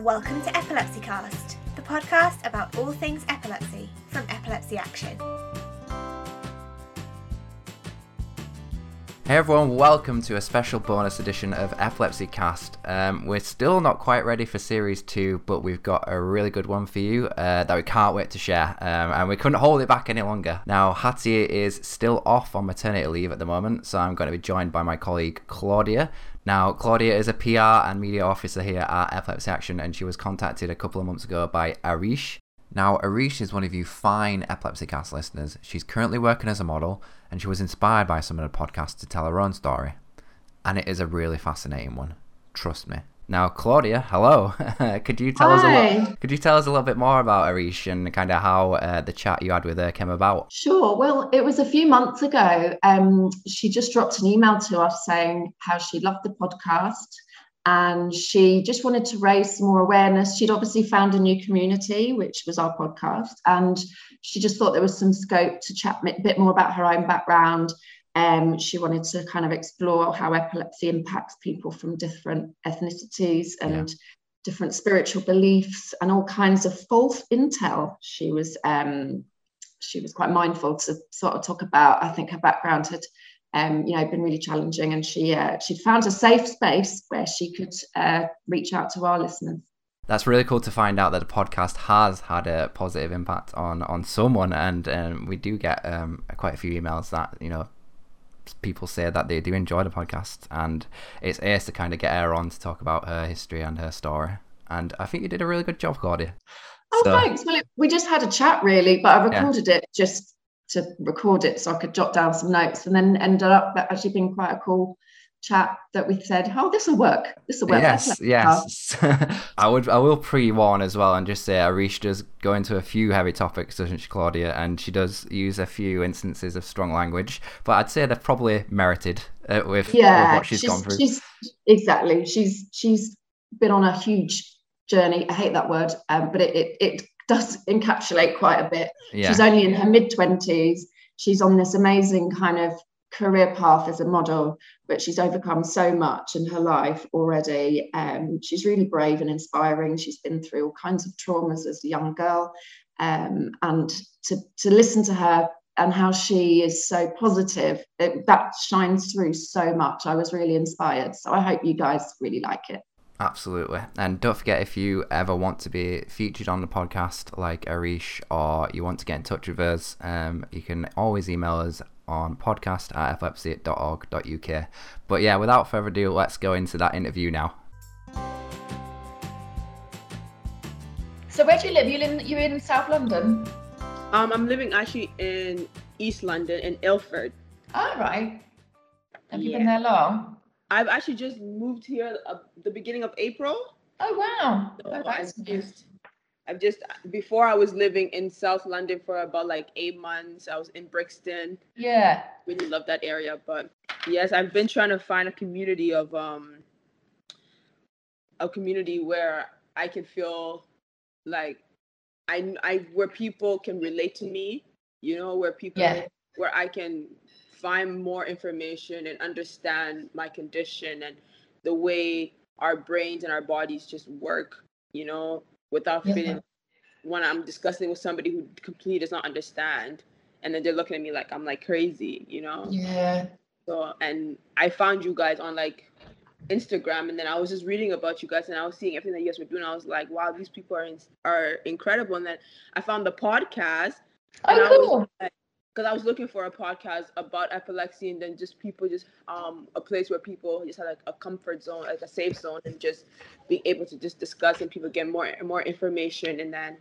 Welcome to Epilepsy Cast, the podcast about all things epilepsy from Epilepsy Action. Hey everyone, welcome to a special bonus edition of Epilepsy Cast. Um, we're still not quite ready for series two, but we've got a really good one for you uh, that we can't wait to share, um, and we couldn't hold it back any longer. Now, Hattie is still off on maternity leave at the moment, so I'm going to be joined by my colleague Claudia. Now, Claudia is a PR and media officer here at Epilepsy Action, and she was contacted a couple of months ago by Ariish. Now, Ariish is one of you fine Epilepsy Cast listeners. She's currently working as a model, and she was inspired by some of the podcasts to tell her own story. And it is a really fascinating one. Trust me. Now, Claudia, hello. could you tell Hi. us a little, could you tell us a little bit more about Ariish and kind of how uh, the chat you had with her came about? Sure. Well, it was a few months ago. Um, she just dropped an email to us saying how she loved the podcast and she just wanted to raise some more awareness. She'd obviously found a new community, which was our podcast, and she just thought there was some scope to chat a bit more about her own background. Um, she wanted to kind of explore how epilepsy impacts people from different ethnicities and different spiritual beliefs and all kinds of false intel. She was um, she was quite mindful to sort of talk about. I think her background had, um, you know, been really challenging, and she uh, she'd found a safe space where she could uh, reach out to our listeners. That's really cool to find out that the podcast has had a positive impact on on someone, and um, we do get um, quite a few emails that you know people say that they do enjoy the podcast, and it's ace to kind of get her on to talk about her history and her story. And I think you did a really good job, Claudia. Oh, So- thanks. Well, it, we just had a chat really, but I Yeah. recorded it just to record it so I could jot down some notes, and then ended up actually being quite a cool chat that we said, "Oh, this will work. This will work." Yes, yes. I would. I will pre-warn as well and just say Ariish does go into a few heavy topics, doesn't she, Claudia? And she does use a few instances of strong language, but I'd say they're probably merited uh, with, yeah with what she's, she's gone through. she's exactly she's she's been on a huge journey i hate that word um, but it, it it does encapsulate quite a bit yeah. she's only in her mid 20s she's on this amazing kind of career path as a model but she's overcome so much in her life already. Um, she's really brave and inspiring. She's been through all kinds of traumas as a young girl. Um, and to, to listen to her and how she is so positive it, that shines through so much. I was really inspired. So i hope you guys really like it. Absolutely. And don't forget if you ever want to be featured on the podcast like Ariish or you want to get in touch with us, um, you can always email us on podcast at epilepsy.org.uk. But yeah, without further ado, let's go into that interview now. So where do you live? You live you're in South London. Um, I'm living actually in East London in Ilford. All right. Have you been Yeah. there long? I've actually just moved here uh, the beginning of April. Oh wow. So Oh, I've that's just, I've just before I was living in South London for about like eight months. I was in Brixton. Yeah. Really love that area. But yes, I've been trying to find a community of um a community where I can feel like I I where people can relate to me. You know, where people Yeah. where I can find more information and understand my condition and the way our brains and our bodies just work, you know, without Yeah. feeling when I'm discussing with somebody who completely does not understand and then they're looking at me like I'm like crazy, you know. Yeah. So and I found you guys on like Instagram and then I was just reading about you guys and I was seeing everything that you guys were doing. I was like, wow, these people are in, are incredible. And then I found the podcast oh, and I Oh was cool. Because I was looking for a podcast about epilepsy and then just people just um a place where people just had like a comfort zone, like a safe zone, and just be able to just discuss and people get more and more information. And then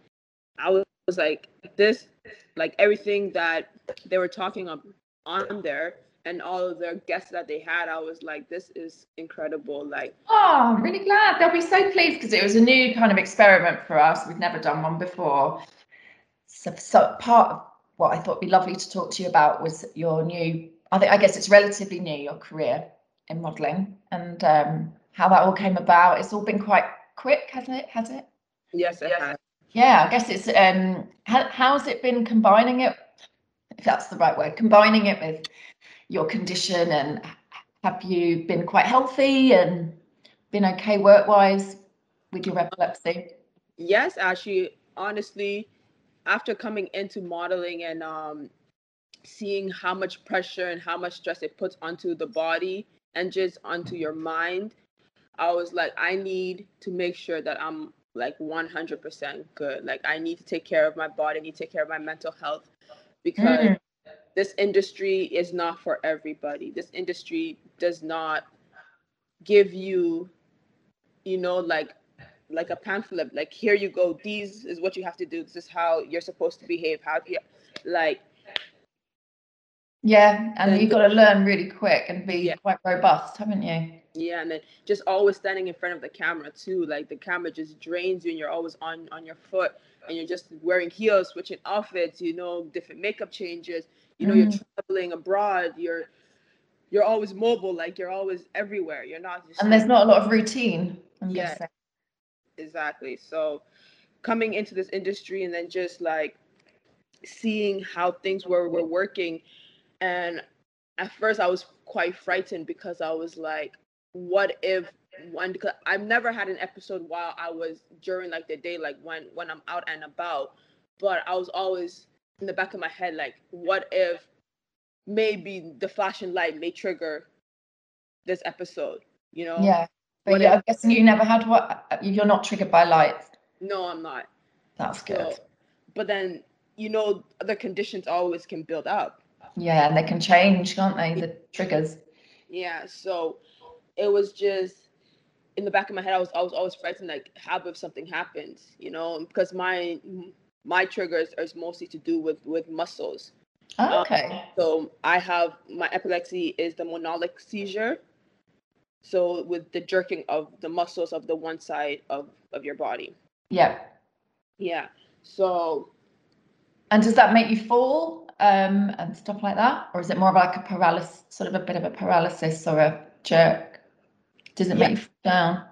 I was, was like, this, like everything that they were talking on on there and all of their guests that they had, I was like, this is incredible. Like, Oh, I'm really glad. They'll be so pleased because it was a new kind of experiment for us. We've never done one before. So, so part of what I thought would be lovely to talk to you about was your new, I think I guess it's relatively new, your career in modelling and um, how that all came about. It's all been quite quick, hasn't it? Has it? yes, I had. Yeah, I guess it's um how, how's it been combining it if that's the right word combining it with your condition and have you been quite healthy and been okay work wise with your epilepsy? Yes, actually, honestly, after coming into modeling and um, seeing how much pressure and how much stress it puts onto the body and just onto your mind, I was like, I need to make sure that I'm like 100% good. Like, I need to take care of my body, I need to take care of my mental health because mm. this industry is not for everybody. This industry does not give you, you know, like like a pamphlet like here you go. These is what you have to do. This is how you're supposed to behave. How you like yeah and you've got to learn really quick and be yeah. quite robust haven't you? Yeah and then just always standing in front of the camera too like the camera just drains you and you're always on on your foot and you're just wearing heels switching outfits you know different makeup changes. You know mm. you're traveling abroad you're you're always mobile like you're always everywhere. You're not just and there's not a lot of routine I'm yeah. guessing exactly. So coming into this industry and then just like seeing how things were were working and at first I was quite frightened because I was like what if one because I've never had an episode while I was during like the day like when when I'm out and about but I was always in the back of my head like what if maybe the flashing light may trigger this episode you know yeah but yeah, I'm guessing you never had what you're not triggered by lights. No, I'm not. That's good. So, but then you know the conditions always can build up. Yeah, and they can change, can't they? The triggers. Yeah. So it was just in the back of my head. I was I was always frightened, like, how if something happens? You know, because my my triggers are mostly to do with with muscles. Oh, okay. Um, so I have my epilepsy is the myoclonic seizure. So with the jerking of the muscles of the one side of of your body. Yeah. Yeah. So. And does that make you fall um, and stuff like that, or is it more of like a paralysis, sort of a bit of a paralysis or a jerk? Does it yeah. make you fall down?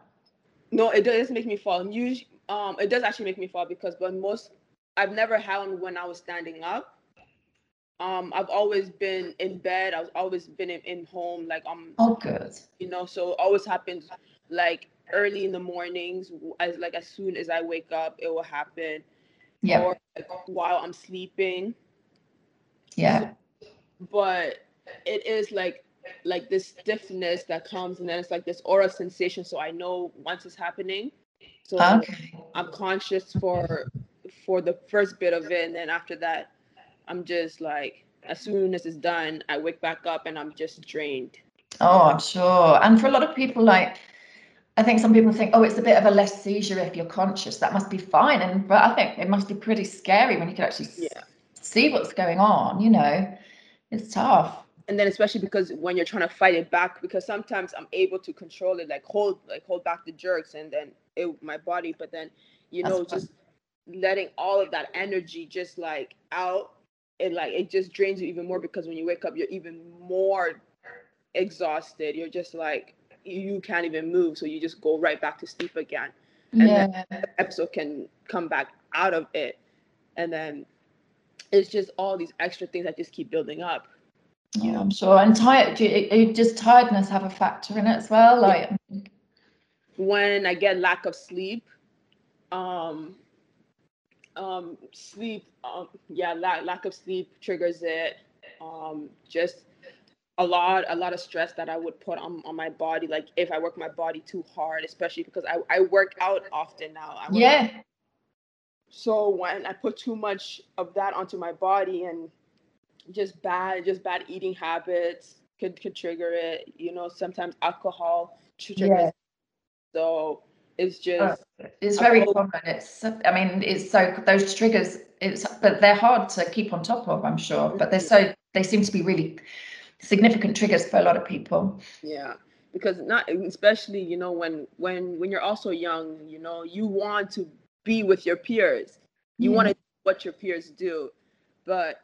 No, it does make me fall. Usually, um, it does actually make me fall because, but most, I've never had one when I was standing up um i've always been in bed i've always been in, in home like i'm oh good. you know so it always happens like early in the mornings as like as soon as i wake up it will happen. Yeah. Or like, while i'm sleeping. Yeah. But it is like like this stiffness that comes and then it's like this aura sensation so i know once it's happening. So okay. i'm conscious for for the first bit of it and then after that I'm just like, as soon as it's done, I wake back up and I'm just drained. Oh, I'm sure. And for a lot of people, like, I think some people think, oh, it's a bit of a less seizure if you're conscious. That must be fine. And but I think it must be pretty scary when you can actually yeah. see what's going on. You know, it's tough. And then especially because when you're trying to fight it back, because sometimes I'm able to control it, like hold, like hold back the jerks, and then it my body. But then, you That's know, fun. just letting all of that energy just like out it like it just drains you even more because when you wake up you're even more exhausted. You're just like you can't even move so you just go right back to sleep again. And yeah. then the episode can come back out of it. And then it's just all these extra things that just keep building up. Yeah i'm sure. And tired do just tiredness have a factor in it as well? Like when i get lack of sleep um um, sleep, um, yeah, lack, lack of sleep triggers it. Um, just a lot, a lot of stress that I would put on, on my body. Like if I work my body too hard, especially because I, I work out often now. yeah. Out. So when I put too much of that onto my body and just bad, just bad eating habits could, could trigger it. You know, sometimes alcohol triggers. Yeah. So it's just uh, it's very common. It's I mean it's so those triggers it's but they're hard to keep on top of, I'm sure. But they're so they seem to be really significant triggers for a lot of people. Yeah. Because not especially, you know, when when when you're also young, you know, you want to be with your peers. You want to do what your peers do, but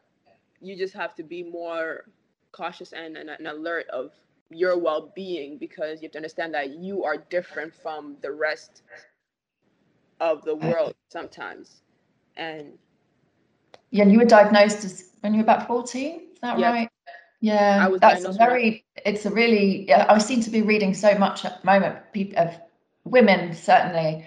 you just have to be more cautious and, and, and alert of your well-being because you have to understand that you are different from the rest of the mm. world sometimes and yeah and you were diagnosed as when you were about 14 is that yeah. right yeah that's a very it's a really yeah, i seem to be reading so much at the moment people of women certainly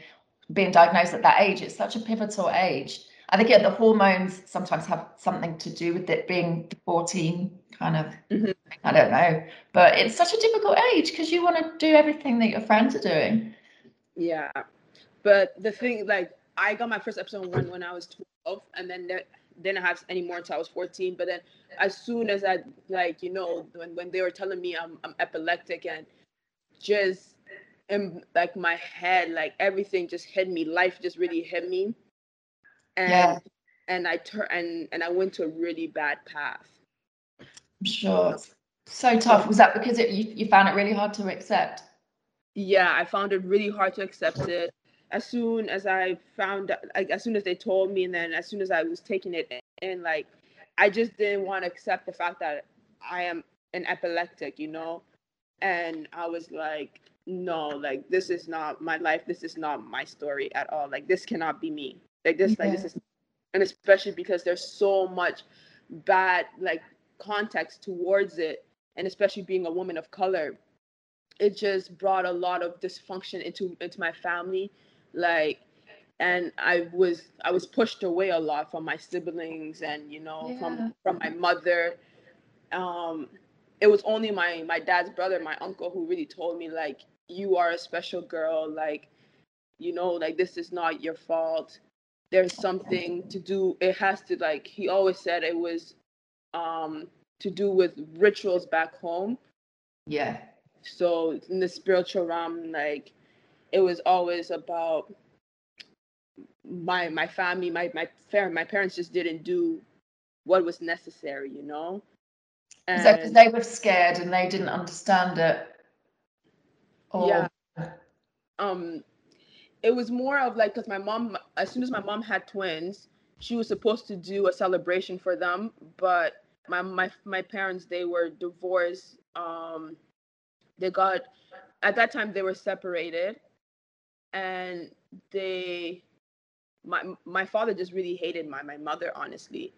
being diagnosed at that age. It's such a pivotal age. I think yeah, the hormones sometimes have something to do with it being 14 kind of Mhm. I don't know. But it's such a difficult age because you want to do everything that your friends are doing. Yeah, but the thing, like, I got my first episode when when I was twelve, and then there, didn't have any more until I was fourteen. But then, as soon as I like, you know, when when they were telling me I'm I'm epileptic and just in like my head, like everything just hit me. Life just really hit me, and Yeah. and I turned and and I went to a really bad path. I'm sure. So tough. Was that because it, you, you found it really hard to accept? yeah i found it really hard to accept it as soon as i found like as soon as they told me and then as soon as i was taking it in like i just didn't want to accept the fact that i am an epileptic you know and i was like no like this is not my life this is not my story at all like this cannot be me like this like this is and especially because there's so much bad like context towards it and especially being a woman of color it just brought a lot of dysfunction into into my family like and i was i was pushed away a lot from my siblings and you know Yeah. from from my mother. Um it was only my my dad's brother my uncle who really told me like you are a special girl like you know like this is not your fault there's something to do it has to like he always said it was um to do with rituals back home Yeah. so in the spiritual realm like it was always about my my family my my parent my parents just didn't do what was necessary you know Is that because they were scared and they didn't understand it? Or, Yeah. um it was more of like because my mom as soon as my mom had twins she was supposed to do a celebration for them but my my my parents they were divorced um they got at that time they were separated and they my my father just really hated my my mother honestly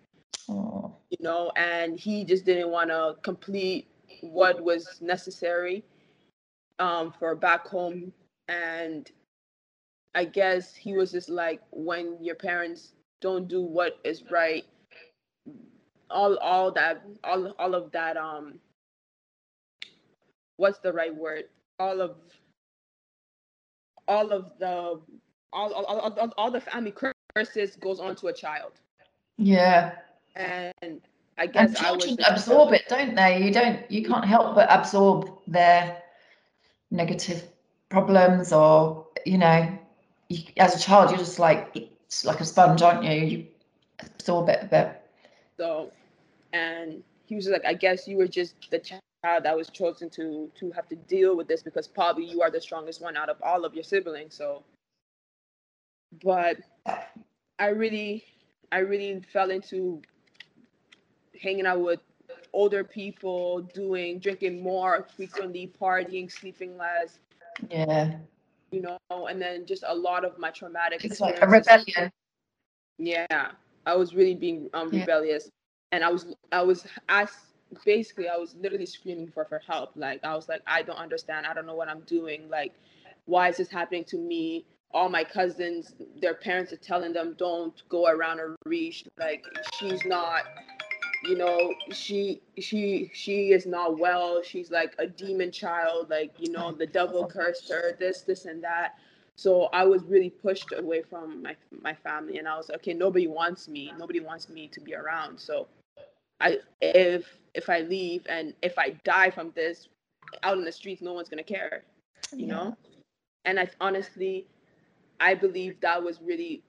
Oh, you know, and he just didn't want to complete what was necessary um, for back home. And I guess he was just like, when your parents don't do what is right, all all that all all of that um what's the right word all of all of the all all, all, all, the family curses goes on to a child yeah. and I And guess I was children just- absorb it, don't they? You don't. You can't help but absorb their negative problems, or you know, you, as a child, you're just like it's like a sponge, aren't you? You absorb it a bit. So, and he was like, I guess you were just the child that was chosen to to have to deal with this because probably you are the strongest one out of all of your siblings. So, but I really, I really fell into hanging out with older people, doing drinking more frequently, partying, sleeping less, Yeah, you know, and then just a lot of my traumatic it's like a rebellion. Yeah, I was really being um, Yeah. rebellious, and I was I was asked basically I was literally screaming for for help. Like I was like I don't understand. I don't know what I'm doing. Like why is this happening to me? All my cousins, their parents are telling them don't go around her reach. Like she's not, you know, she she she is not well. She's like a demon child. Like you know, the devil cursed her. This this and that. So I was really pushed away from my my family, and I was okay, nobody wants me. Nobody wants me to be around. So, I if if I leave and if I die from this out in the streets, no one's gonna care, you Yeah. know. And I honestly, I believe that was really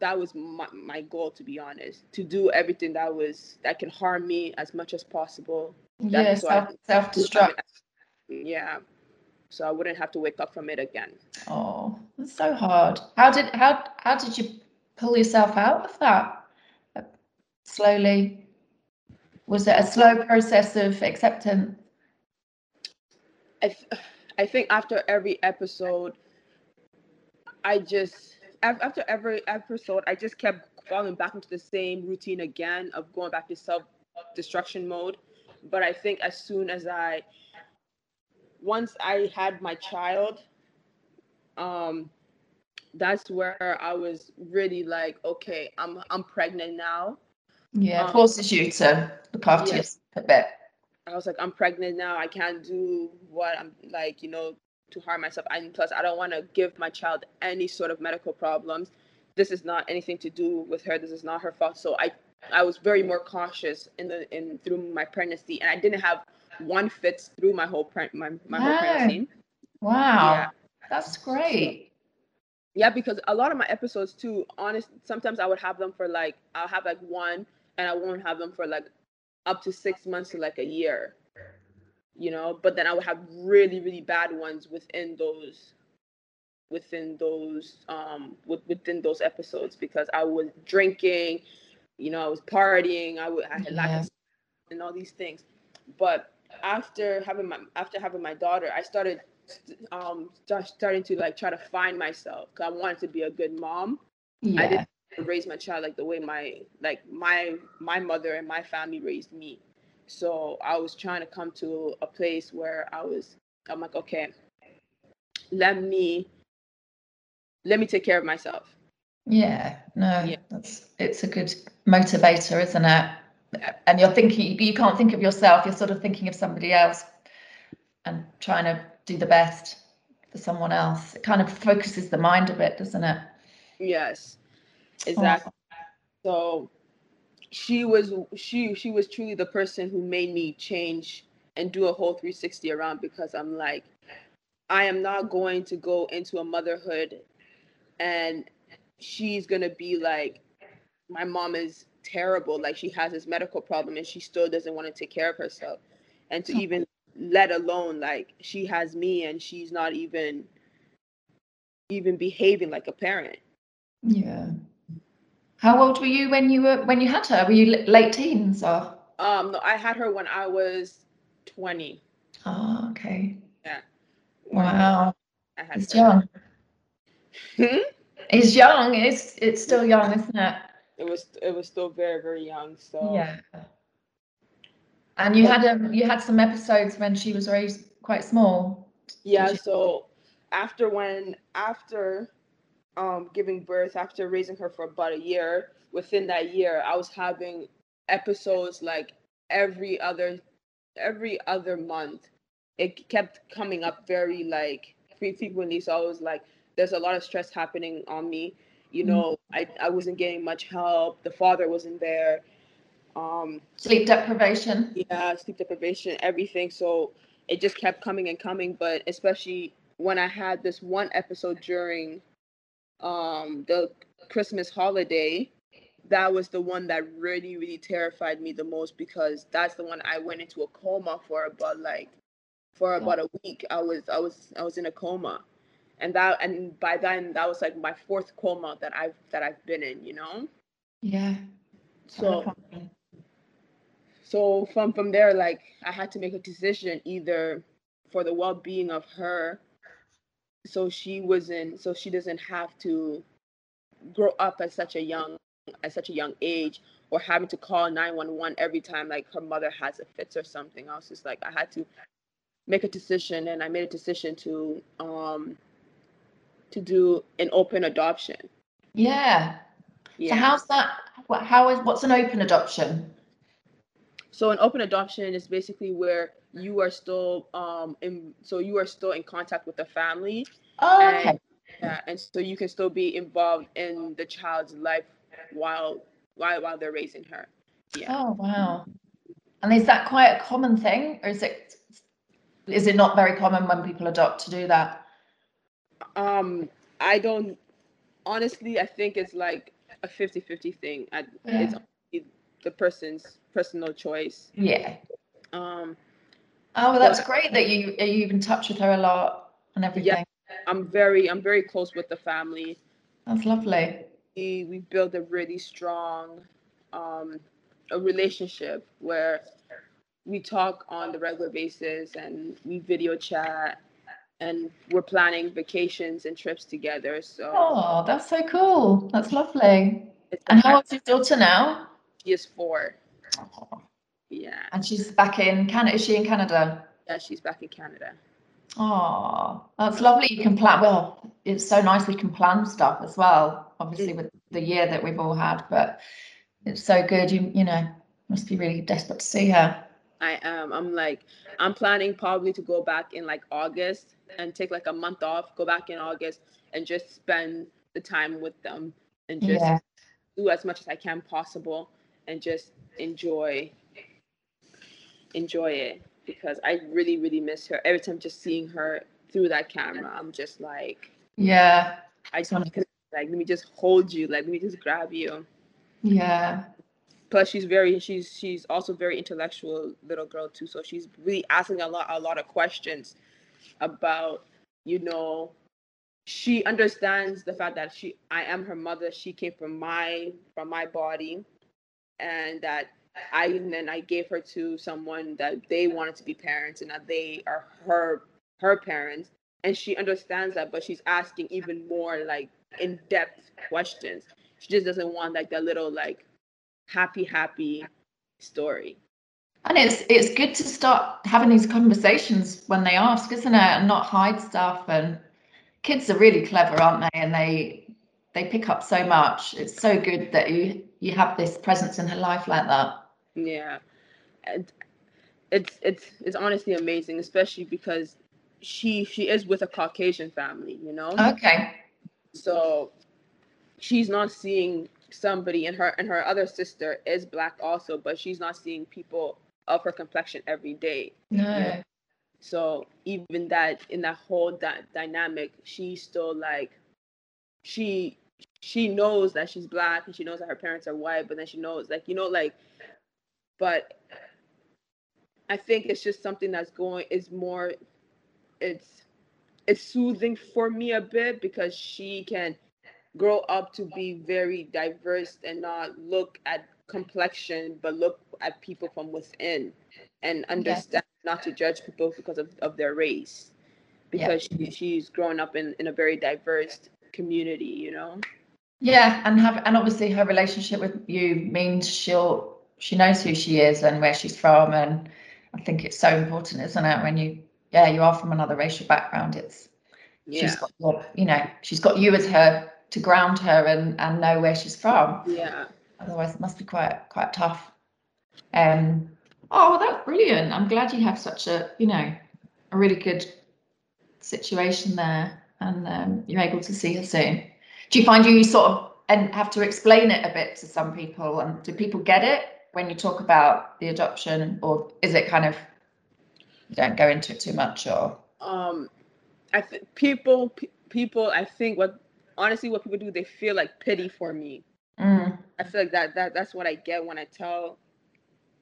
that was my, my goal to be honest to do everything that was that can harm me as much as possible Yeah, That's self self destruct. yeah so i wouldn't have to wake up from it again Oh, it's so hard. How did how how did you pull yourself out of that? Uh, Slowly. Was it a slow process of acceptance? I, th- I think after every episode, I just after every episode, I just kept falling back into the same routine again of going back to self destruction mode. But I think as soon as I once I had my child, um, that's where I was really like, okay, I'm I'm pregnant now. Yeah, Um, forces you to look after yeah. yourself a bit. I was like, I'm pregnant now. I can't do what I'm like, you know, to harm myself. And plus, I don't want to give my child any sort of medical problems. This is not anything to do with her. This is not her fault. So I, I was very more cautious in the in through my pregnancy, and I didn't have one fits through my whole pre- my my whole pregnancy. Wow, Yeah. that's great. Yeah, because a lot of my episodes too, honest, sometimes I would have them for like I'll have like one, and I won't have them for like up to six months to like a year. You know, but then I would have really, really bad ones within those within those um with, within those episodes because I was drinking, you know, I was partying, I would I had lack Yeah. of and all these things. But after having my after having my daughter, I started um start, starting to like try to find myself because I wanted to be a good mom Yeah, i didn't- raise my child like the way my like my my mother and my family raised me. So I was trying to come to a place where I was I'm like, okay, let me let me take care of myself. yeah. No, Yeah. that's it's a good motivator, isn't it? And you're thinking you can't think of yourself. You're sort of thinking of somebody else and trying to do the best for someone else. It kind of focuses the mind a bit, doesn't it? Yes. Oh. Exactly. So she was she she was truly the person who made me change and do a whole 360 around because I'm like I am not going to go into a motherhood and she's going to be like my mom is terrible. Like she has this medical problem and she still doesn't want to take care of herself. And to even let alone like she has me and she's not even even behaving like a parent. Yeah. How old were you when you were when you had her? Were you late teens or? Um, no, I had her when I was 20. Oh, okay. when Wow. I had It's her. young. Hmm? It's young. It's it's still young, isn't it? It was it was still very very young. So Yeah. And you had um you had some episodes when she was very quite small. yeah. So after when after um giving birth, after raising her for about a year, within that year, I was having episodes like every other every other month. It kept coming up very like fre- frequently. So I was like, there's a lot of stress happening on me. You know, I, I wasn't getting much help. The father wasn't there. Um, Sleep deprivation. yeah, sleep deprivation, everything. So it just kept coming and coming. But especially when I had this one episode during um, the Christmas holiday, that was the one that really, really terrified me the most because that's the one I went into a coma for about like for about a week. I was I was I was in a coma. And that and by then that was like my fourth coma that I've that I've been in, you know? Yeah. So so from from there like i had to make a decision either for the well-being of her so she wasn't so she doesn't have to grow up at such a young at such a young age or having to call 911 every time like her mother has a fits or something i was just like i had to make a decision and i made a decision to um to do an open adoption Yeah. yeah So how's that? How is what's an open adoption? So an open adoption is basically where you are still um in so you are still in contact with the family Oh, And- okay. yeah, and so you can still be involved in the child's life while while while they're raising her. Yeah. Oh, wow. And is that quite a common thing, or is it is it not very common when people adopt to do that? Um I don't honestly I think it's like a 50-50 thing. I, It's the person's personal choice. Yeah. Um Oh, well, that's Well- great that you you in touch with her a lot and everything. Yeah, I'm very I'm very close with the family. That's lovely. we we built a really strong um a relationship where we talk on the regular basis and we video chat and we're planning vacations and trips together so Oh, that's so cool. That's lovely. And how old's your daughter now? she is four Oh, yeah And she's back in Canada. Is she in Canada? yeah she's back in canada Oh, that's lovely. You can plan. Well, it's so nice we can plan stuff as well. Obviously, mm. with the year that we've all had, but it's so good. You you know, must be really desperate to see her. I am. I'm like, I'm planning probably to go back in like August and take like a month off, go back in August and just spend the time with them and just Yeah. do as much as I can possible and just enjoy enjoy it because I really, really miss her. Every time just seeing her through that camera, I'm just like Yeah. I just want to like let me just hold you, like let me just grab you. Yeah. plus she's very she's she's also very intellectual little girl too so she's really asking a lot a lot of questions about you know she understands the fact that she i am her mother she came from my from my body and that i and then i gave her to someone that they wanted to be parents and that they are her her parents and she understands that but she's asking even more like in-depth questions she just doesn't want like that little like happy happy story And it's it's good to start having these conversations when they ask, isn't it? And not hide stuff. And kids are really clever, aren't they? And they they pick up so much. It's so good that you you have this presence in her life like that. Yeah and it's it's it's honestly amazing especially because she she is with a caucasian family you know Okay. so she's not seeing somebody and her and her other sister is black also but she's not seeing people of her complexion every day No. so even that in that whole that dynamic she's still like she she knows that she's black and she knows that her parents are white but then she knows like you know like but i think it's just something that's going is more it's it's soothing for me a bit because she can grow up to be very diverse and not look at complexion but look at people from within and understand not to judge people because of, of their race Yeah. because she, she's grown up in, in a very diverse community you know Yeah, and have and obviously her relationship with you means she'll she knows who she is and where she's from, and I think it's so important, isn't it? When you yeah you are from another racial background, it's yeah she's got your, you know she's got you as her to ground her and and know where she's from. yeah Otherwise, it must be quite quite tough. Um. Oh, well, that's brilliant. I'm glad you have such a you know a really good situation there, and um, you're able to see her soon. Do you find you sort of and have to explain it a bit to some people, and do people get it when you talk about the adoption, or is it kind of you don't go into it too much, or um i think people pe- people i think what honestly what people do they feel like pity for me Mm, I feel like that that that's what I get when I tell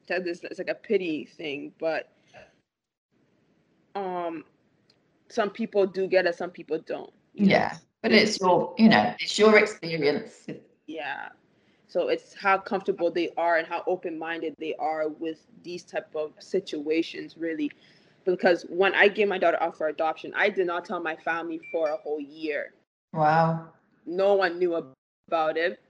tell this it's like a pity thing, but um some people do get it, some people don't. you know? yeah? But it's your you know it's your experience. Yeah. So it's how comfortable they are and how open-minded they are with these type of situations really. Because when I gave my daughter up for adoption, I did not tell my family for a whole year. Wow. no one knew about it.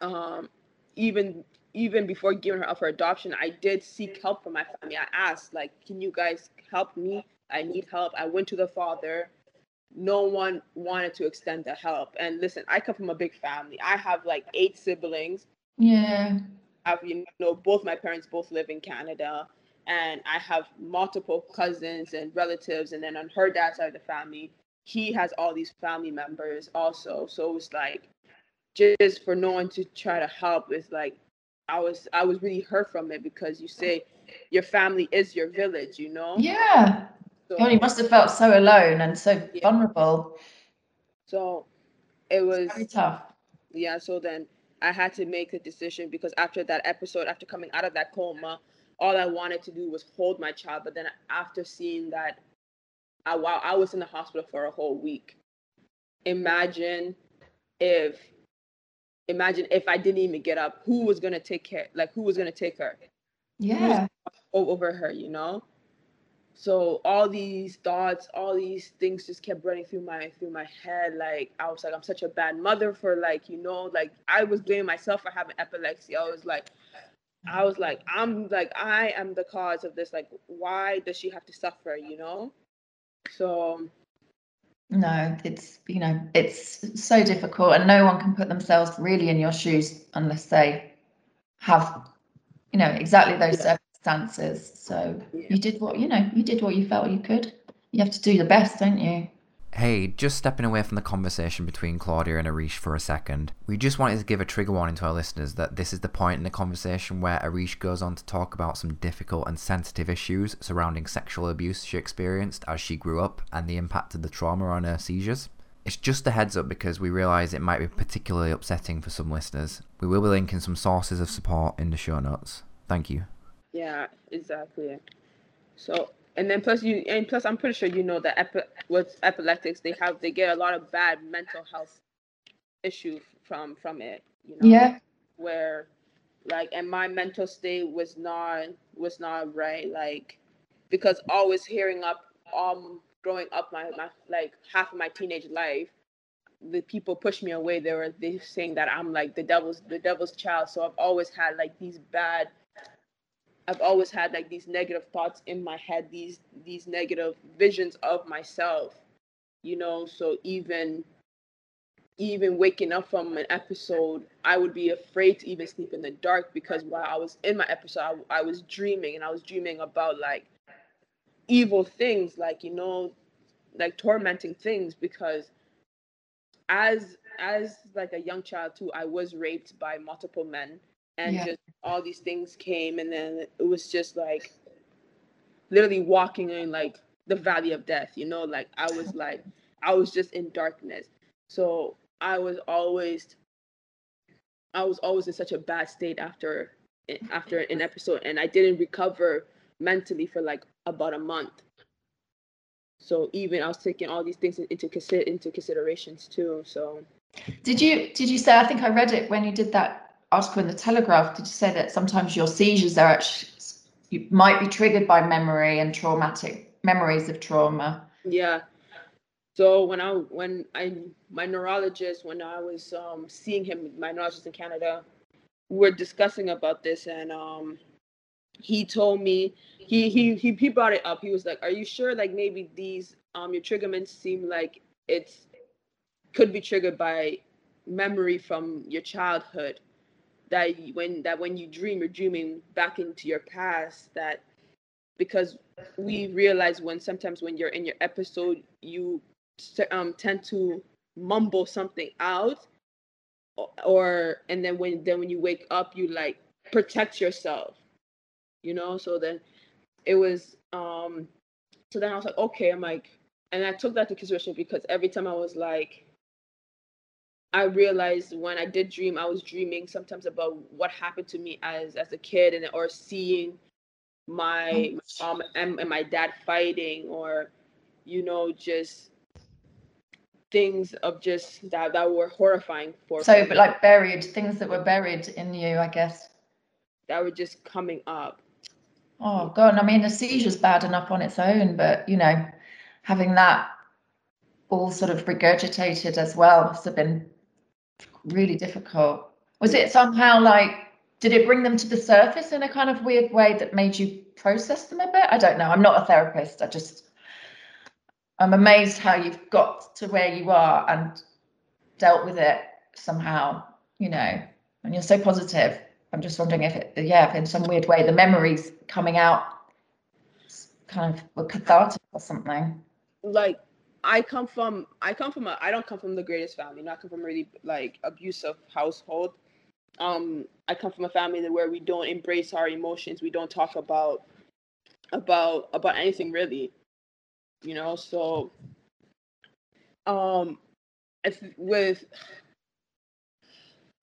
Um, even even before giving her up for adoption, I did seek help from my family. I asked, like, can you guys help me? I need help. I went to the father. No one wanted to extend the help. And listen, I come from a big family. I have like eight siblings. Yeah. I have you know both my parents both live in Canada, and I have multiple cousins and relatives. And then on her dad's side of the family, he has all these family members also. So it was like just for no one to try to help is like I was I was really hurt from it because you say your family is your village, you know. Yeah. God, you must have felt so alone and so Yeah. vulnerable. so it was Very tough. yeah so then i had to make the decision because after that episode after coming out of that coma all i wanted to do was hold my child but then after seeing that I, while i was in the hospital for a whole week imagine if imagine if i didn't even get up who was going to take care like who was going to take her Yeah. over her, you know. So all these thoughts, all these things just kept running through my through my head. Like I was like, I'm such a bad mother for like, you know, like I was blaming myself for having epilepsy. I was like, I was like, I'm like, I am the cause of this. Like, why does she have to suffer, you know? So no, it's you know it's so difficult, and no one can put themselves really in your shoes unless they have you know exactly those yeah. Circumstances. So yeah. you did what you know you did what you felt you could. You have to do the best, don't you? Hey, just stepping away from the conversation between Claudia and Ariish for a second. We just wanted to give a trigger warning to our listeners that this is the point in the conversation where Ariish goes on to talk about some difficult and sensitive issues surrounding sexual abuse she experienced as she grew up and the impact of the trauma on her seizures. It's just a heads up because we realise it might be particularly upsetting for some listeners. We will be linking some sources of support in the show notes. Thank you. Yeah, exactly. So and then plus you and plus i'm pretty sure you know that epi- with epileptics they have they get a lot of bad mental health issues from from it you know? Yeah. Where like and my mental state was not was not right like because always hearing up um growing up my, my like half of my teenage life the people pushed me away. They were they saying that i'm like the devil's the devil's child. So i've always had like these bad I've always had like these negative thoughts in my head, these these negative visions of myself, you know. So even even waking up from an episode, I would be afraid to even sleep in the dark because while I was in my episode, I, I was dreaming and I was dreaming about like evil things, like you know, like tormenting things because as as like a young child too, I was raped by multiple men and yeah. just all these things came and then it was just like literally walking in like the valley of death you know? Like i was like i was just in darkness. So i was always i was always in such a bad state after eh, after an episode and i didn't recover mentally for like about a month. So even i was taking all these things into consider into considerations too so. Did you did you say i think i read it when you did that article in the Telegraph, did you say that sometimes your seizures are actually you might be triggered by memory and traumatic memories of trauma? Yeah. So when I when I my neurologist when I was um, seeing him, my neurologist in Canada, we were discussing about this, and um, he told me he he he he brought it up. He was like, "Are you sure? Like maybe these um your triggerments seem like it's could be triggered by memory from your childhood." That when that when you dream you're dreaming back into your past that because we realize when sometimes when you're in your episode you um, tend to mumble something out or and then when then when you wake up you like protect yourself you know? So then it was um so then i was like okay i'm like and i took that to consideration because every time i was like I realized when I did dream, I was dreaming sometimes about what happened to me as as a kid, and or seeing my mom and, and my dad fighting, or you know, just things of just that that were horrifying for. So, but like buried things that were buried in you, I guess. That were just coming up. Oh God! I mean, the seizure's bad enough on its own, but you know, having that all sort of regurgitated as well must have been really difficult. Was it somehow like, did it bring them to the surface in a kind of weird way that made you process them a bit? I don't know. I'm not a therapist. I just, I'm amazed how you've got to where you are and dealt with it somehow, you know, and you're so positive. I'm just wondering if it, yeah, if in some weird way the memories coming out kind of were cathartic or something. Like I come from I come from a I don't come from the greatest family. I come from a really like abusive household. Um, I come from a family where we don't embrace our emotions. We don't talk about about about anything really. You know, so um with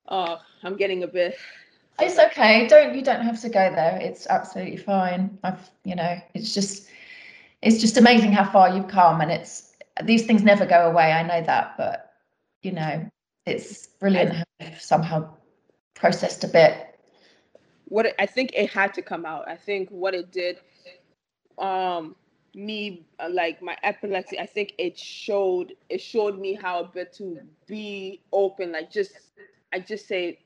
uh I'm getting a bit it's okay. Don't you don't have to go there. It's absolutely fine. I've you know, it's just it's just amazing how far you've come and it's these things never go away. I know that, but you know, it's brilliant how somehow processed a bit. What it, I think it had to come out. I think what it did, um, me uh, like my epilepsy. I think it showed it showed me how a bit to be open. Like just I just say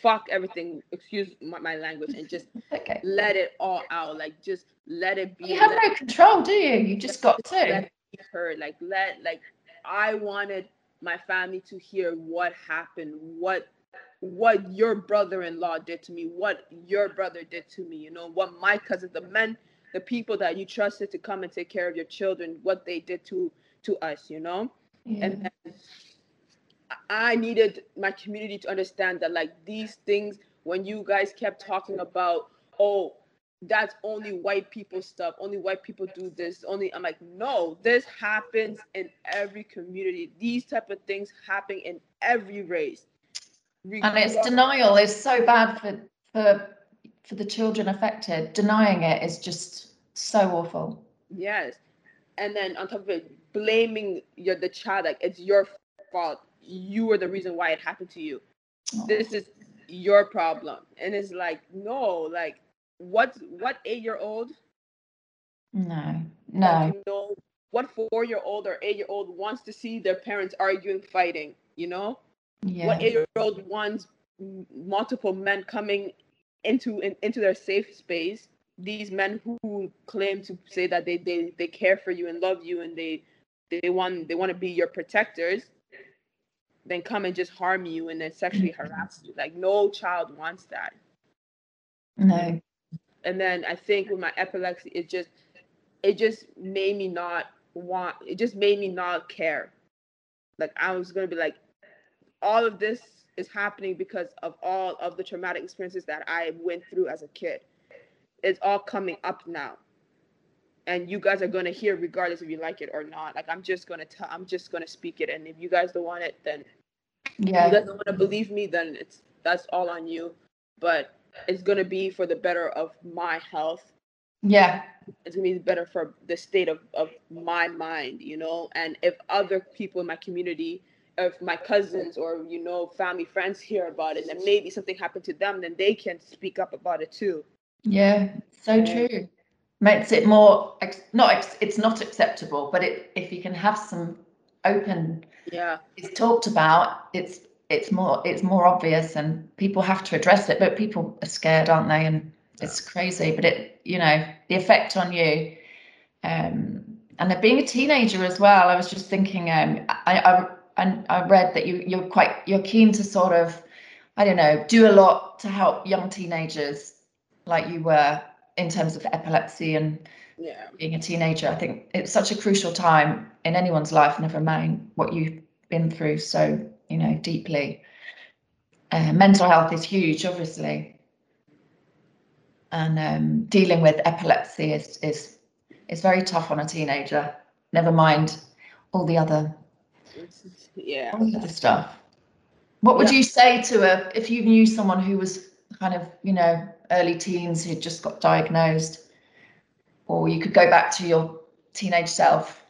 fuck everything. Excuse my, my language, and just Okay. let it all out. Like just let it be. You have no control, do you? You just got to. Heard. Like let like I wanted my family to hear what happened, what what your brother-in-law did to me, what your brother did to me, you know, what my cousins, the men, the people that you trusted to come and take care of your children, what they did to to us, you know? Yeah. and then I needed my community to understand that like these things when you guys kept talking about oh that's only white people stuff only white people do this only I'm like no this happens in every community these type of things happen in every race and it's denial is so bad for for for the children affected. Denying it is just so awful. Yes. And then on top of it, blaming your the child like it's your fault. You were the reason why it happened to you. Oh, This is your problem. And it's like, no, like what what eight year old no, no. you know what four year old or eight year old wants to see their parents arguing, fighting, you know? Yeah. What eight year old wants multiple men coming into in, into their safe space? These men who claim to say that they, they they care for you and love you and they they want they want to be your protectors, then come and just harm you and then sexually mm-hmm. harass you. Like no child wants that. No. And then I think with my epilepsy, it just it just made me not want. It just made me not care. Like I was gonna be like, all of this is happening because of all of the traumatic experiences that I went through as a kid. It's all coming up now. And you guys are gonna hear regardless if you like it or not. Like I'm just gonna tell I'm just gonna speak it. And if you guys don't want it, then if Yeah. you guys don't want to believe me, then it's that's all on you. But it's gonna be for the better of my health. Yeah. It's gonna be better for the state of, of my mind, you know. And if other people in my community, if my cousins or you know family friends hear about it, then maybe something happened to them, then they can speak up about it too. Yeah. So Yeah. true. Makes it more ex- not ex- it's not acceptable, but it if you can have some open Yeah, it's talked about, it's it's more it's more obvious and people have to address it, but people are scared, aren't they? And it's crazy, but it you know the effect on you. Um, and being a teenager as well, I was just thinking. Um, I I and I read that you you're quite you're keen to sort of, I don't know, do a lot to help young teenagers, like you were in terms of epilepsy and yeah, being a teenager. I think it's such a crucial time in anyone's life, never mind what you've been through so, you know, deeply. Uh, mental health is huge, obviously. And um, dealing with epilepsy is, is is very tough on a teenager. Never mind all the other yeah. all the other stuff. What would Yeah. you say to a if you knew someone who was kind of, you know, early teens who just got diagnosed, or you could go back to your teenage self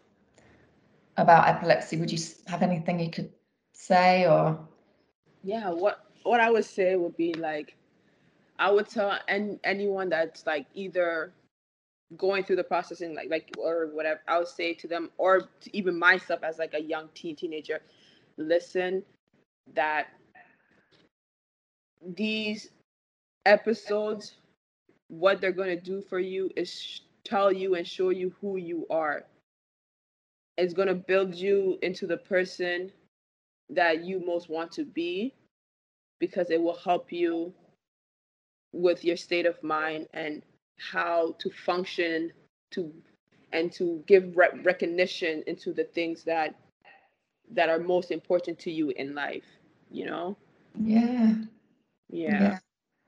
about epilepsy? Would you have anything you could say or Yeah, what what I would say would be like I would tell any, anyone that's like either going through the processing like like or whatever I would say to them or to even myself as like a young teen teenager listen that these episodes what they're going to do for you is sh- tell you and show you who you are. It's going to build you into the person that you most want to be because it will help you with your state of mind and how to function to and to give re- recognition into the things that that are most important to you in life you know yeah. yeah,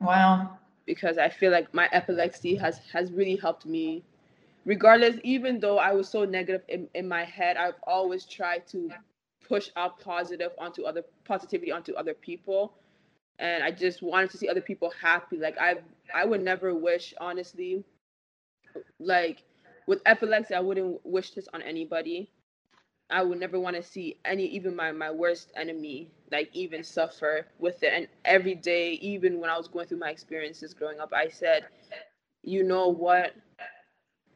Wow. because i feel like my epilepsy has has really helped me regardless even though i was so negative in, in my head i've always tried to push out positive onto other positivity onto other people. And i just wanted to see other people happy. Like i i would never wish honestly like with epilepsy i wouldn't wish this on anybody. I would never want to see any even my my worst enemy like even suffer with it. And every day even when i was going through my experiences growing up i said you know what?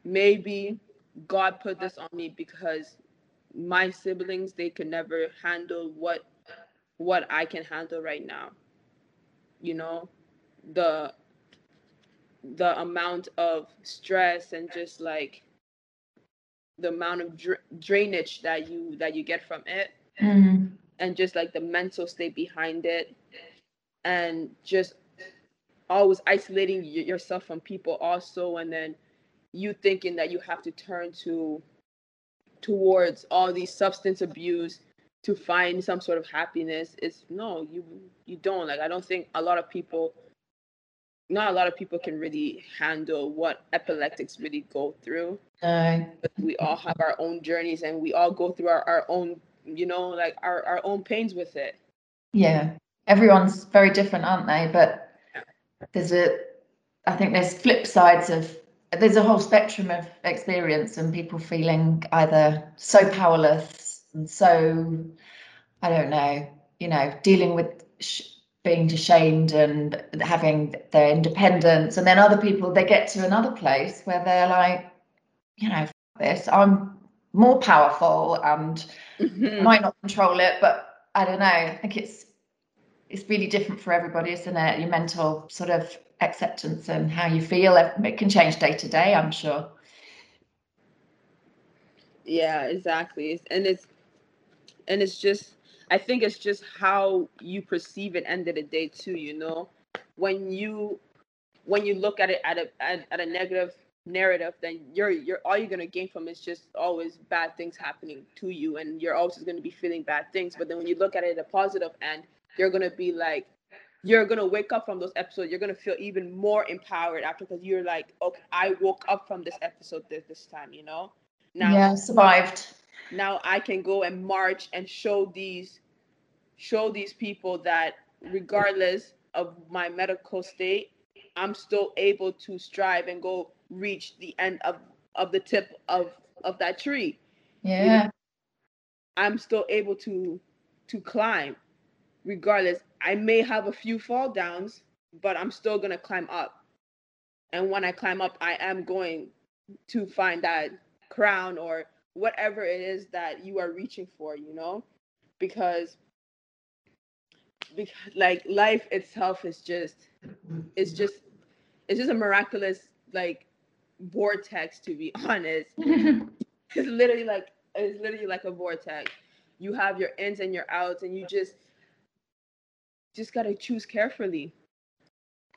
Maybe god put this on me because my siblings they could never handle what what i can handle right now you know the the amount of stress and just like the amount of dra- drainage that you that you get from it Mm. and just like the mental state behind it and just always isolating y- yourself from people also and then you thinking that you have to turn to towards all these substance abuse to find some sort of happiness it's no you you don't like i don't think a lot of people not a lot of people can really handle what epileptics really go through No. but we all have our own journeys and we all go through our, our own you know like our, our own pains with it Yeah. Everyone's very different, aren't they? But there's a, I think there's flip sides of, there's a whole spectrum of experience and people feeling either so powerless and so, I don't know, you know, dealing with sh- being ashamed and having their independence. And then other people, they get to another place where they're like, you know, this, I'm more powerful and Mhm. might not control it, but I don't know. I think it's it's really different for everybody, isn't it? Your mental sort of acceptance and how you feel. It can change day to day, I'm sure. yeah exactly and it's and it's just i think it's just how you perceive it end of the day too you know when you when you look at it at a at, at a negative narrative then you're you're all you're gonna gain from is just always bad things happening to you and you're always gonna be feeling bad things but then when you look at it at a positive end you're gonna be like you're gonna wake up from those episodes you're gonna feel even more empowered after because you're like okay i woke up from this episode this, this time you know now yeah, survived. now I can go and march and show these show these people that regardless of my medical state, I'm still able to strive and go reach the end of of the tip of of that tree. Yeah. I'm still able to to climb regardless. I may have a few fall downs, but I'm still going to climb up. And when I climb up, I am going to find that crown or whatever it is that you are reaching for, you know? Because because like life itself is just it's just it's just a miraculous like vortex to be honest it's literally like it's literally like a vortex you have your ins and your outs and you just just got to choose carefully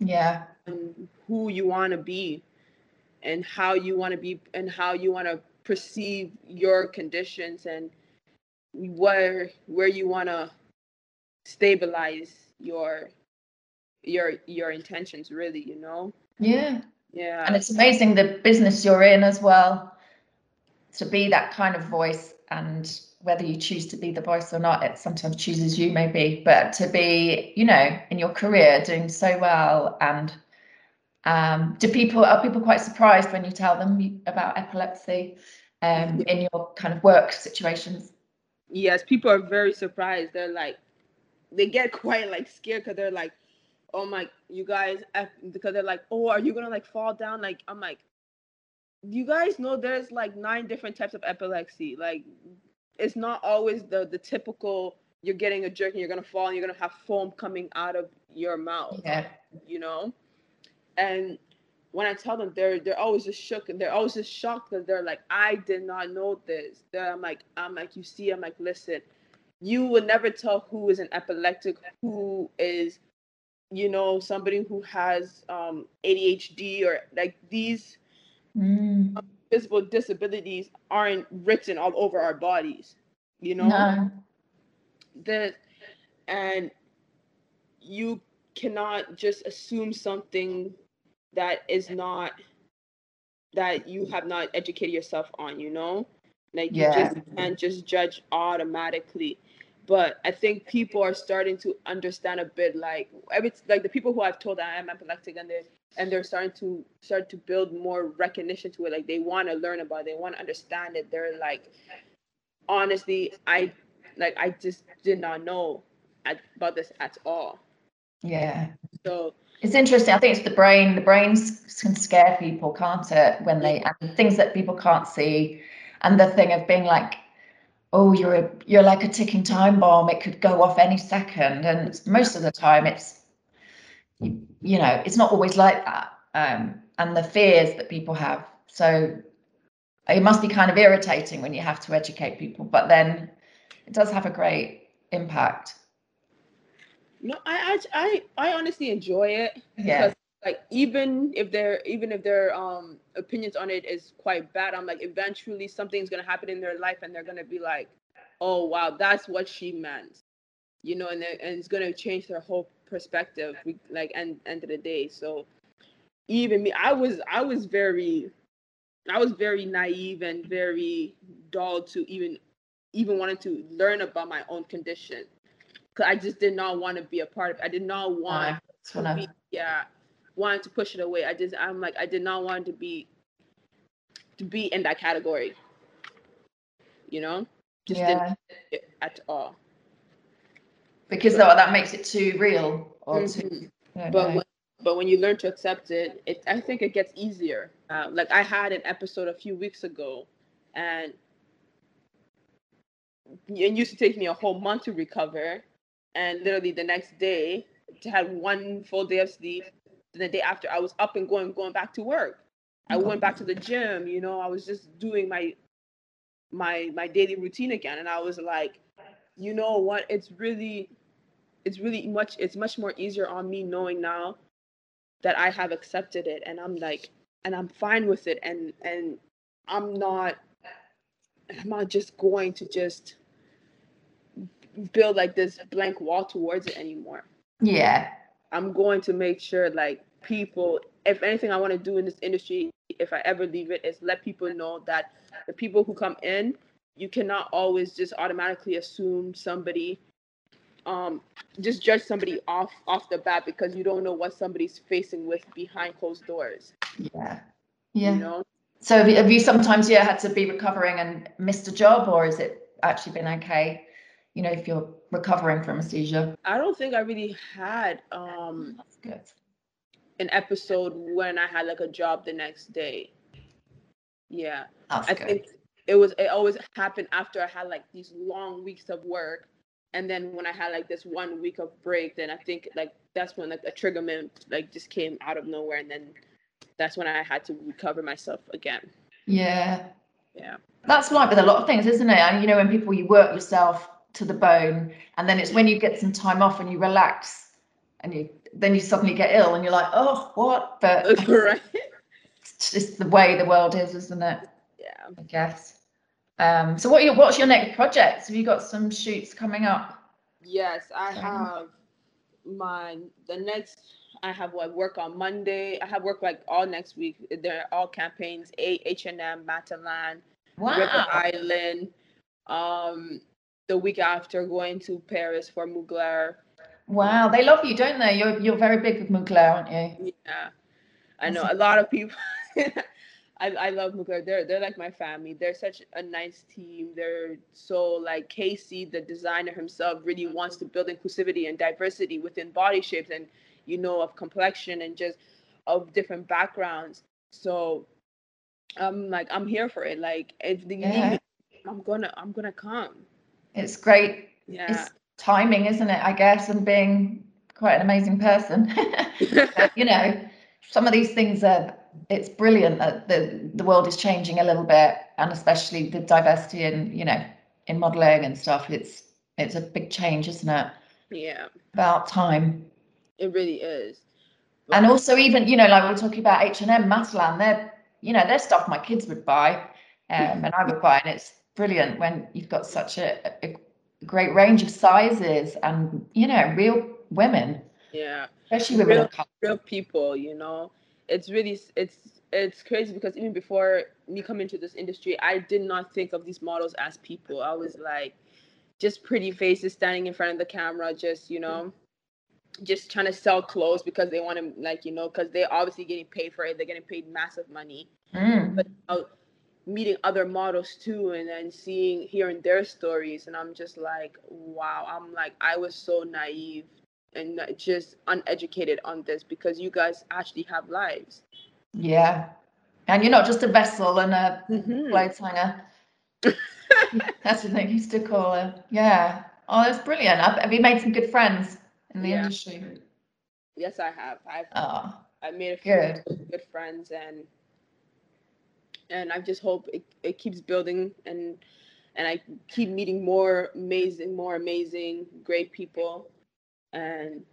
yeah. and who you want to be and how you want to be and how you want to perceive your conditions and where where you want to stabilize your your your intentions really you know Yeah. yeah And it's amazing the business you're in as well to be that kind of voice and whether you choose to be the voice or not it sometimes chooses you maybe but to be you know in your career doing so well and um do people are people quite surprised when you tell them about epilepsy um in your kind of work situations? Yes people are very surprised. They're like they get quite like scared because they're like oh my you guys because they're like oh are you gonna like fall down? Like i'm like you guys know there's like nine different types of epilepsy. Like it's not always the the typical you're getting a jerk and you're gonna fall and you're gonna have foam coming out of your mouth yeah. you know? And when i tell them they're they're always just shook and they're always just shocked because they're like i did not know this. They're, i'm like i'm like you see i'm like listen you would never tell who is an epileptic who is you know somebody who has um adhd or like these Mm, physical disabilities aren't written all over our bodies you know? No. That and you cannot just assume something that is not that you have not educated yourself on you know? Like you just can't just judge automatically. But i think people are starting to understand a bit like every like the people who i've told that i am epileptic and they and they're starting to start to build more recognition to it like they want to learn about it they want to understand it they're like honestly i like i just did not know at, about this at all yeah so It's interesting. I think it's the brain. The brain s- can scare people, can't it? When they and things that people can't see, and the thing of being like, "Oh, you're a, you're like a ticking time bomb. It could go off any second And most of the time, it's you, you know, it's not always like that. Um, and the fears that people have. So it must be kind of irritating when you have to educate people, but then it does have a great impact. No, I I I, I honestly enjoy it. Yeah. Because like even if their even if their um opinions on it is quite bad, I'm like eventually something's gonna happen in their life and they're gonna be like, oh wow, that's what she meant. You know, and and it's gonna change their whole perspective. Like end end of the day. So even me, I was I was very I was very naive and very dull to even even wanting to learn about my own condition. Cause I just did not want to be a part of it. I did not want uh, to be, yeah, wanted to push it away. I just I'm like I did not want to be to be in that category. You know? Just yeah. didn't at all. Because though that makes it too real or mm-hmm. too but when, but when you learn to accept it, it I think it gets easier. Uh, like I had an episode a few weeks ago, and it used to take me a whole month to recover, and literally the next day to have one full day of sleep. Then the day after, I was up and going, going back to work. I went back to the gym. You know, I was just doing my my my daily routine again, and I was like, you know what? It's really it's really much it's much more easier on me knowing now that I have accepted it and I'm like and I'm fine with it and and I'm not I'm not just going to just build like this blank wall towards it anymore. Yeah. I'm going to make sure like people if anything I want to do in this industry if I ever leave it is let people know that the people who come in you cannot always just automatically assume somebody um just judge somebody off off the bat because you don't know what somebody's facing with behind closed doors. Yeah. Yeah. You know? So have you, have you sometimes yeah had to be recovering and missed a job or has it actually been okay? You know, if you're recovering from a seizure. I don't think I really had um That's good. an episode when I had like a job the next day. Yeah. That's I good. think it was it always happened after I had like these long weeks of work and then when I had like this one week of break, then I think like that's when like a triggerment like just came out of nowhere, and then that's when I had to recover myself again. Yeah. Yeah. That's like with a lot of things, isn't it? And you know, when people you work yourself to the bone, and then it's when you get some time off and you relax, and you then you suddenly get ill, and you're like, oh, what? But right. it's just the way the world is, isn't it? Yeah. I guess. Um, so what your what's your next project? Have you got some shoots coming up? Yes, I have my the next I have what work on Monday. I have work like all next week. They're all campaigns. A H and M, Matalan, Wow. River Island. Um, the week after going to Paris for Mugler. Wow, they love you, don't they? You're you're very big with Mugler, aren't you? Yeah, I know a lot of people. I, I love Mugler. They're they're like my family. They're such a nice team. They're so like Casey, the designer himself, really wants to build inclusivity and diversity within body shapes and you know of complexion and just of different backgrounds. So I'm like I'm here for it. Like if they Yeah. need me, I'm gonna I'm gonna come. It's great. Yeah. It's timing, isn't it? I guess, and being quite an amazing person. You know, some of these things are. It's brilliant that the the world is changing a little bit, and especially the diversity in you know in modelling and stuff. It's it's a big change, isn't it? yeah, About time. it really is. And also, even you know, like we're talking about H and M, Matalan, they're you know they're stuff my kids would buy, um, and I would buy, and it's brilliant when you've got such a, a great range of sizes and you know real women, Yeah. especially women Real- real people you know it's really it's it's crazy because even before me coming to this industry i did not think of these models as people. I was like just pretty faces standing in front of the camera just you know just trying to sell clothes because they want to like you know because they're obviously getting paid for it. They're getting paid massive money. Mm. but uh, meeting other models too and then seeing hearing their stories and i'm just like wow. I'm like i was so naive and not- just uneducated on this because you guys actually have lives Yeah, and you're not just a vessel and a Mhm. clothes hanger. That's what they used to call it. Yeah. Oh, that's brilliant. Have have you made some good friends in the Yeah. industry? Yes, I have. I've Oh, I made a few good. good friends and and I just hope it, it keeps building and and I keep meeting more amazing, more amazing, great people and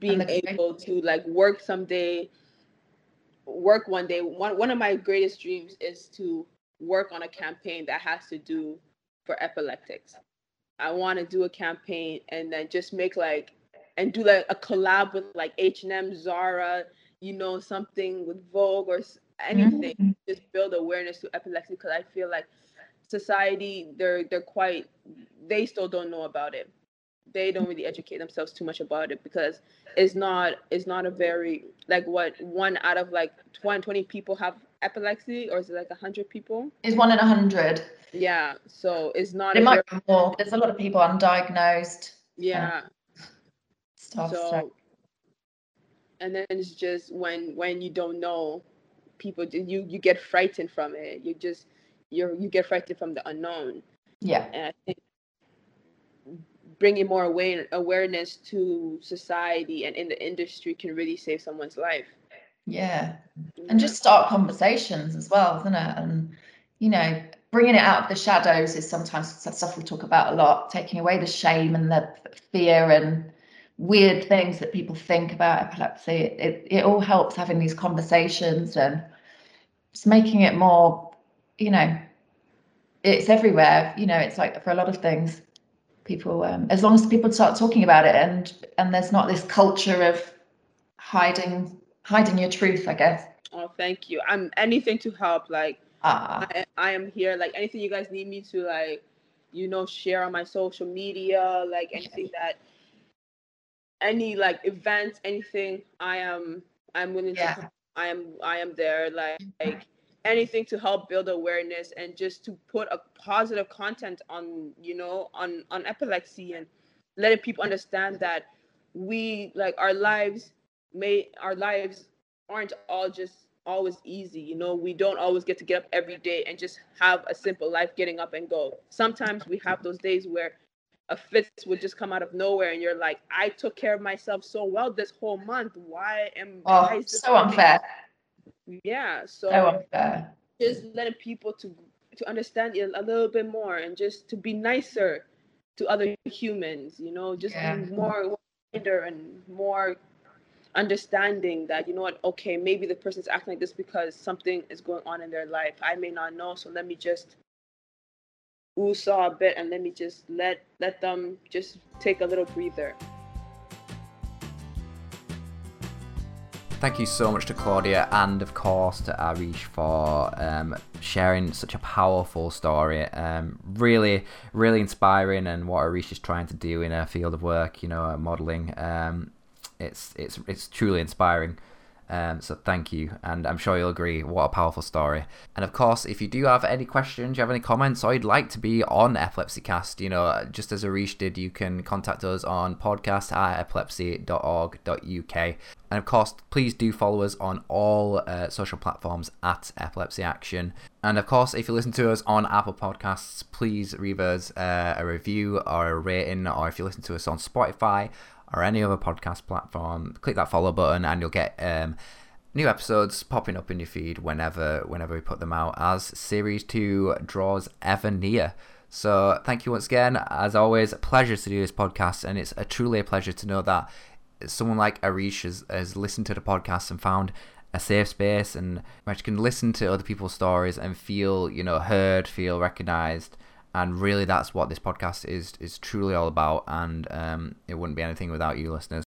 being able to like work someday, work one day. One one of my greatest dreams is to work on a campaign that has to do for epileptics. I want to do a campaign and then just make like and do like a collab with like H&M, Zara, you know, something with Vogue or s- anything. Mhm. Just build awareness to epilepsy because I feel like society they're they're quite they still don't know about it. They don't really educate themselves too much about it because it's not it's not a very like what one out of like 20, 20 people have epilepsy or is it like 100 people? Is one in a hundred. Yeah, so it's not It a might very- be more. There's a lot of people undiagnosed yeah. stuff. So, so and then it's just when when you don't know people you you get frightened from it you just you're you get frightened from the unknown yeah, and i think bringing more aware, awareness to society and in the industry can really save someone's life yeah. And just start conversations as well, isn't it? And you know, bringing it out of the shadows is sometimes stuff we talk about a lot. Taking away the shame and the fear and weird things that people think about epilepsy. It it all helps having these conversations and just making it more, you know, it's everywhere. You know, it's like for a lot of things, people um, as long as people start talking about it and and there's not this culture of hiding hiding your truth, I guess. oh thank you i'm anything to help like Ah, I, I am here like anything you guys need me to like you know share on my social media like anything that any like events anything i am i'm willing to Yeah. come. i am i am there like, like anything to help build awareness and just to put a positive content on you know on on epilepsy and letting people understand that we like our lives may our lives aren't all just always easy you know we don't always get to get up every day and just have a simple life getting up and go sometimes we have those days where a fits would just come out of nowhere and you're like i took care of myself so well this whole month why am oh, so happening?" unfair. Yeah so So unfair. just letting people to to understand it a little bit more and just to be nicer to other humans you know just Yeah. be more kinder and more understanding that you know what okay maybe the person's acting like this because something is going on in their life i may not know so let me just ooh saw a bit and let me just let let them just take a little breather Thank you so much to Claudia and, of course, to Ariish for um, sharing such a powerful story. Um, really, really inspiring, and what Ariish is trying to do in her field of work, you know, modeling. Um, it's it's it's truly inspiring. Um, so thank you, and I'm sure you'll agree. What a powerful story! And of course, if you do have any questions, you have any comments, or you'd like to be on Epilepsy Cast, you know, just as Ariish did, you can contact us on podcast at epilepsy.org.uk. And of course, please do follow us on all uh, social platforms at Epilepsy Action. And of course, if you listen to us on Apple Podcasts, please leave us uh, a review or a rating. Or if you listen to us on Spotify or any other podcast platform, click that follow button and you'll get um, new episodes popping up in your feed whenever whenever we put them out as series 2 draws ever near. So thank you once again. As always, a pleasure to do this podcast, and it's a truly a pleasure to know that someone like Ariish has, has listened to the podcast and found a safe space and where you can listen to other people's stories and feel, you know, heard, feel recognized. And really, that's what this podcast is is truly all about. And um, it wouldn't be anything without you, listeners.